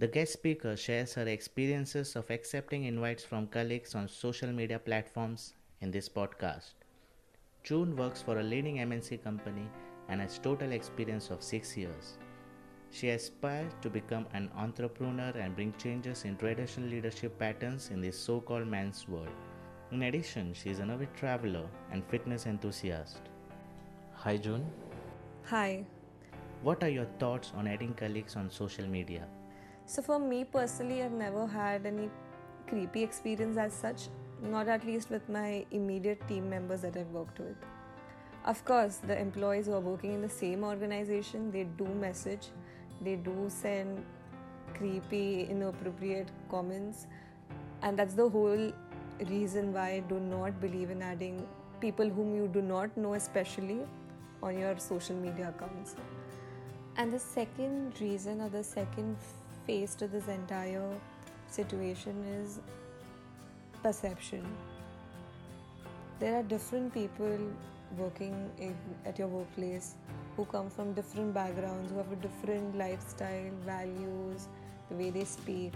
The guest speaker shares her experiences of accepting invites from colleagues on social media platforms in this podcast. June works for a leading MNC company and has total experience of 6 years. She aspires to become an entrepreneur and bring changes in traditional leadership patterns in this so-called man's world. In addition, she is an avid traveler and fitness enthusiast. Hi June. Hi. What are your thoughts on adding colleagues on social media? So, for me personally, I've never had any creepy experience as such, not at least with my immediate team members that I've worked with. Of course, the employees who are working in the same organization, they do message, they do send creepy, inappropriate comments, and that's the whole reason why I do not believe in adding people whom you do not know, especially on your social media accounts. And the second reason, or the second face to this entire situation, is perception. There are different people working in, at your workplace who come from different backgrounds, who have a different lifestyle, values, the way they speak.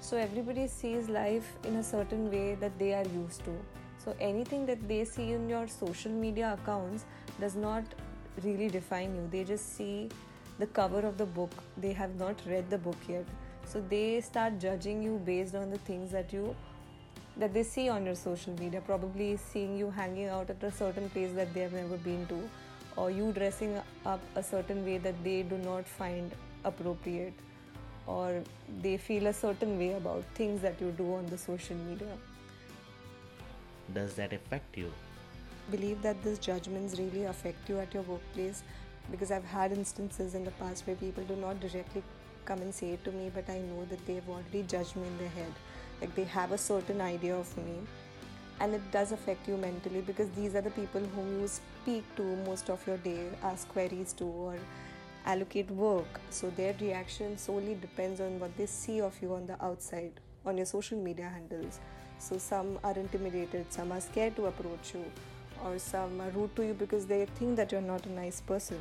So everybody sees life in a certain way that they are used to. So anything that they see in your social media accounts does not really define you. They just see the cover of the book. They have not read the book yet. So they start judging you based on the things that you that they see on your social media, probably seeing you hanging out at a certain place that they have never been to, or you dressing up a certain way that they do not find appropriate, or they feel a certain way about things that you do on the social media. Does that affect you? Believe that these judgments really affect you at your workplace because I've had instances in the past where people do not directly come and say it to me, but I know that they've already judged me in their head. Like they have a certain idea of me and it does affect you mentally because these are the people whom you speak to most of your day ask queries to or allocate work. So their reaction solely depends on what they see of you on the outside on your social media handles. So some are intimidated some are scared to approach you or some are rude to you because they think that you're not a nice person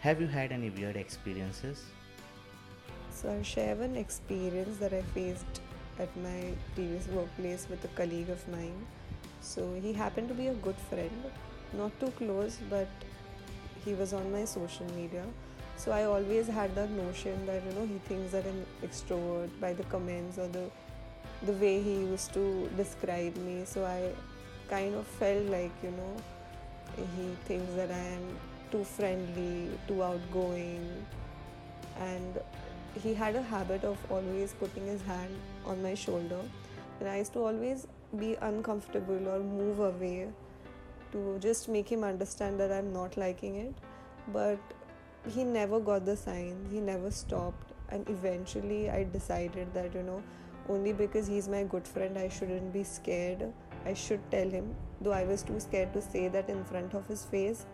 have you had any weird experiences so i'll share one experience that i faced at my previous workplace with a colleague of mine. So he happened to be a good friend, not too close, but he was on my social media. So I always had that notion that you know he thinks that I'm extrovert by the comments or the the way he used to describe me. So I kind of felt like you know he thinks that I am too friendly, too outgoing, and he had a habit of always putting his hand on my shoulder. And i used to always be uncomfortable or move away to just make him understand that i'm not liking it. But he never got the signs he never stopped. And eventually i decided that you know only because he's my good friend i shouldn't be scared i should tell him though i was too scared to say that in front of his face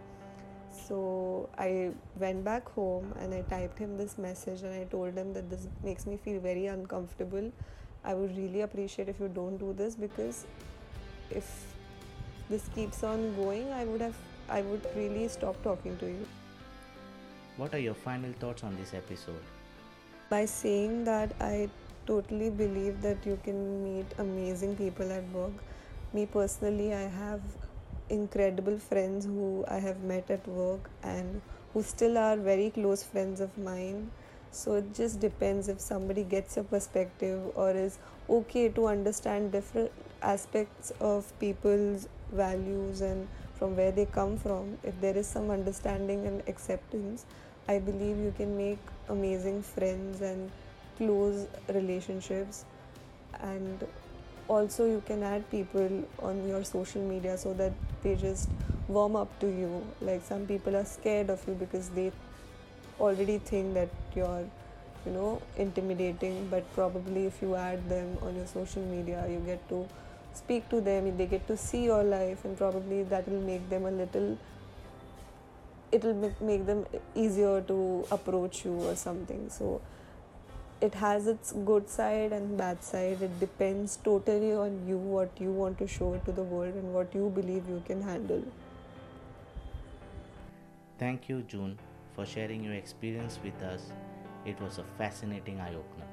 so I went back home and I typed him this message and I told him that this makes me feel very uncomfortable. I would really appreciate if you don't do this because if this keeps on going, I would have I would really stop talking to you. What are your final thoughts on this episode? By saying that I totally believe that you can meet amazing people at work. Me personally, I have incredible friends who I have met at work and who still are very close friends of mine. So it just depends if somebody gets a perspective or is okay to understand different aspects of people's values and from where they come from. If there is some understanding and acceptance, I believe you can make amazing friends and close relationships and also you can add people on your social media so that they just warm up to you. Like some people are scared of you because they already think that you're you know intimidating but probably if you add them on your social media you get to speak to them they get to see your life and probably that will make them a little it'll make them easier to approach you or something. So it has its good side and bad side. It depends totally on you what you want to show to the world and what you believe you can handle. Thank you june for sharing your experience with us. It was a fascinating eye opener.